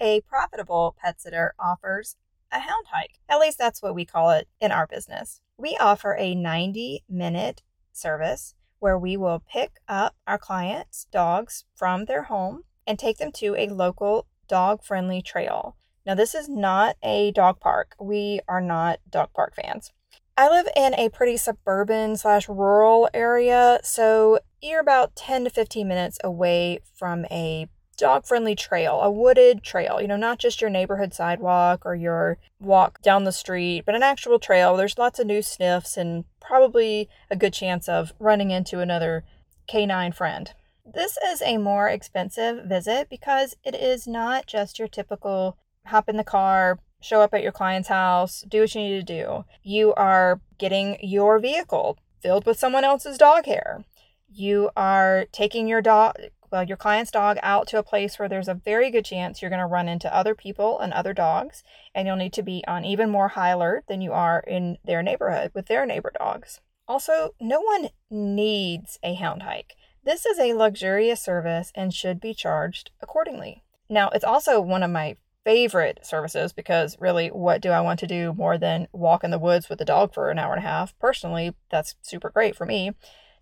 A profitable pet sitter offers a hound hike. At least that's what we call it in our business. We offer a 90 minute service where we will pick up our clients' dogs from their home and take them to a local dog friendly trail. Now, this is not a dog park. We are not dog park fans. I live in a pretty suburban slash rural area, so you're about 10 to 15 minutes away from a dog friendly trail, a wooded trail, you know, not just your neighborhood sidewalk or your walk down the street, but an actual trail. There's lots of new sniffs and probably a good chance of running into another canine friend. This is a more expensive visit because it is not just your typical hop in the car, show up at your client's house, do what you need to do. You are getting your vehicle filled with someone else's dog hair. You are taking your dog, well, your client's dog out to a place where there's a very good chance you're going to run into other people and other dogs, and you'll need to be on even more high alert than you are in their neighborhood with their neighbor dogs. Also, no one needs a hound hike. This is a luxurious service and should be charged accordingly. Now, it's also one of my favorite services because really, what do I want to do more than walk in the woods with a dog for an hour and a half? Personally, that's super great for me.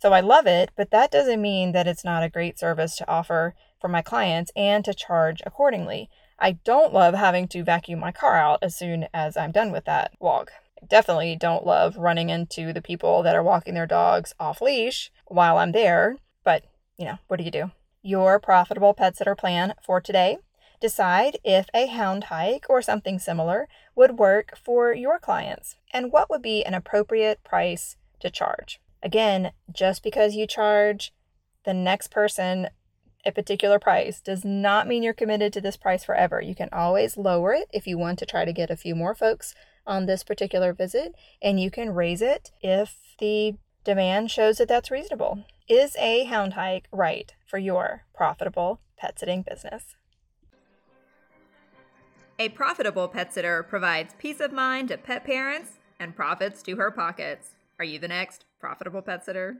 So I love it, but that doesn't mean that it's not a great service to offer for my clients and to charge accordingly. I don't love having to vacuum my car out as soon as I'm done with that walk. I definitely don't love running into the people that are walking their dogs off leash while I'm there but, you know, what do you do? Your profitable pet sitter plan for today. Decide if a hound hike or something similar would work for your clients and what would be an appropriate price to charge. Again, just because you charge the next person a particular price does not mean you're committed to this price forever. You can always lower it if you want to try to get a few more folks on this particular visit, and you can raise it if the demand shows that that's reasonable. Is a hound hike right for your profitable pet sitting business? A profitable pet sitter provides peace of mind to pet parents and profits to her pockets. Are you the next profitable pet sitter?